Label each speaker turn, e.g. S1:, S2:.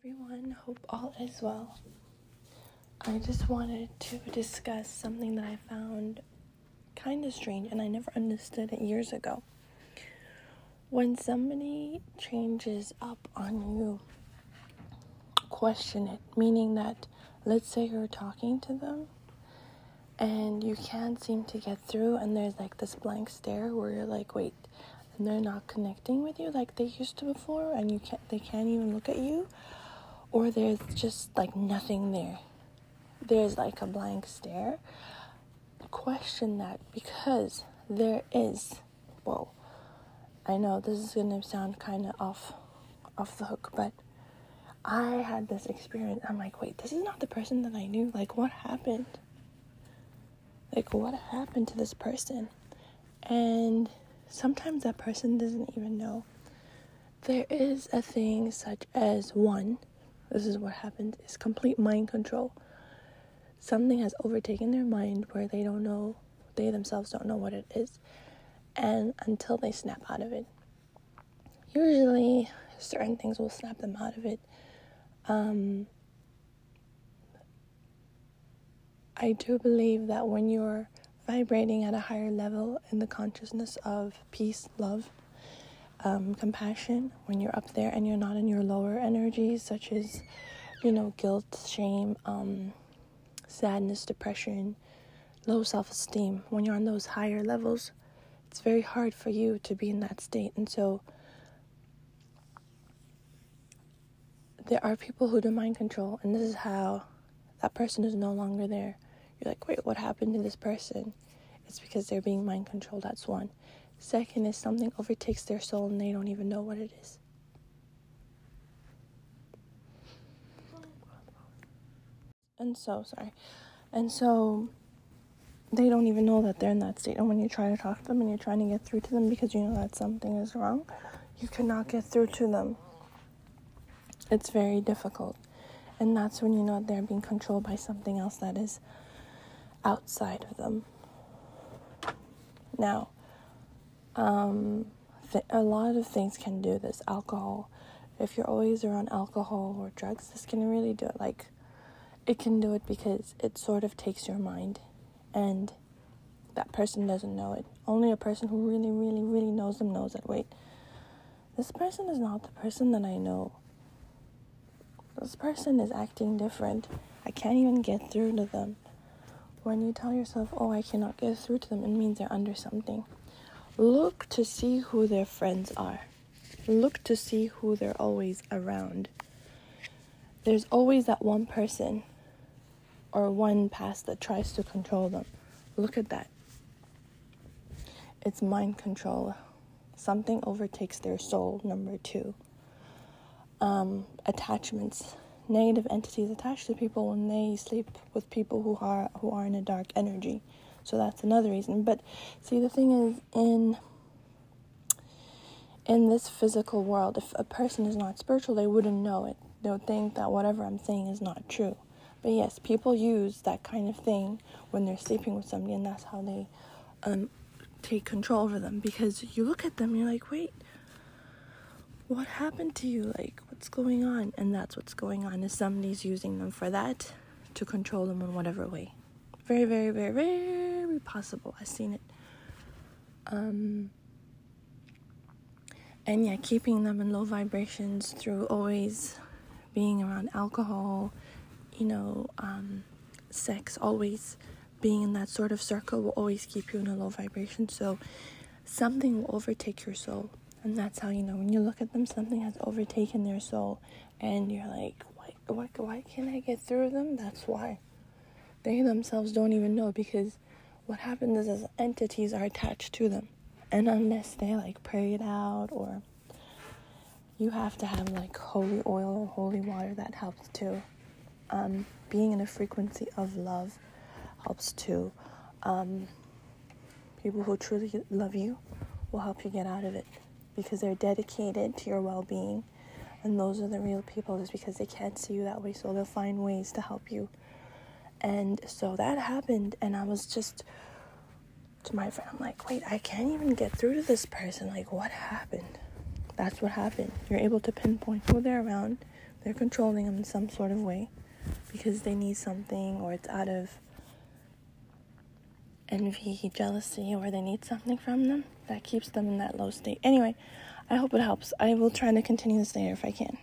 S1: everyone. Hope all is well. I just wanted to discuss something that I found kind of strange and I never understood it years ago. When somebody changes up on you, question it, meaning that let's say you're talking to them and you can't seem to get through, and there's like this blank stare where you're like, wait, and they're not connecting with you like they used to before and you can't they can't even look at you or there's just like nothing there. There's like a blank stare. Question that because there is whoa i know this is going to sound kind of off off the hook but i had this experience. I'm like wait this is not the person that i knew. Like what happened? Like what happened to this person? And sometimes that person doesn't even know. There is a thing such as one, this is what happens, is complete mind control. Something has overtaken their mind where they don't know, they themselves don't know what it is, and until they snap out of it. Usually, certain things will snap them out of it. Um, I do believe that when you're vibrating at a higher level in the consciousness of peace, love, um, compassion, when you're up there and you're not in your lower energies, such as, you know, guilt, shame, um, sadness, depression, low self esteem, when you're on those higher levels, it's very hard for you to be in that state. And so, there are people who do mind control, and this is how that person is no longer there you're like, wait, what happened to this person? It's because they're being mind controlled. That's one. Second is something overtakes their soul and they don't even know what it is. And so, sorry. And so they don't even know that they're in that state. And when you try to talk to them and you're trying to get through to them because you know that something is wrong, you cannot get through to them. It's very difficult. And that's when you know they're being controlled by something else that is outside of them. Now, um, th- a lot of things can do this. Alcohol, if you're always around alcohol or drugs, this can really do it. Like, it can do it because it sort of takes your mind, and that person doesn't know it. Only a person who really, really, really knows them knows that. Wait, this person is not the person that I know. This person is acting different. I can't even get through to them. When you tell yourself, oh, I cannot get through to them, it means they're under something. Look to see who their friends are. Look to see who they're always around. There's always that one person or one past that tries to control them. Look at that. It's mind control. Something overtakes their soul, number two. Um, attachments negative entities attached to people when they sleep with people who are who are in a dark energy. So that's another reason. But see the thing is in in this physical world, if a person is not spiritual, they wouldn't know it. They would think that whatever I'm saying is not true. But yes, people use that kind of thing when they're sleeping with somebody, and that's how they um, take control over them. Because you look at them, you're like, wait, what happened to you? Like, what's going on? And that's what's going on is somebody's using them for that to control them in whatever way. Very, very, very, very possible. I've seen it. Um, and yeah, keeping them in low vibrations through always being around alcohol, you know, um, sex, always being in that sort of circle will always keep you in a low vibration. So something will overtake your soul and that's how you know when you look at them, something has overtaken their soul, and you're like, why, why, why can't I get through them? That's why. They themselves don't even know because what happens is, as entities are attached to them, and unless they like pray it out or you have to have like holy oil or holy water that helps too. Um, being in a frequency of love helps too. Um, people who truly love you will help you get out of it because they're dedicated to your well being. And those are the real people, just because they can't see you that way, so they'll find ways to help you. And so that happened, and I was just to my friend, I'm like, wait, I can't even get through to this person. Like, what happened? That's what happened. You're able to pinpoint who they're around, they're controlling them in some sort of way because they need something or it's out of envy, jealousy, or they need something from them that keeps them in that low state. Anyway, I hope it helps. I will try to continue this later if I can.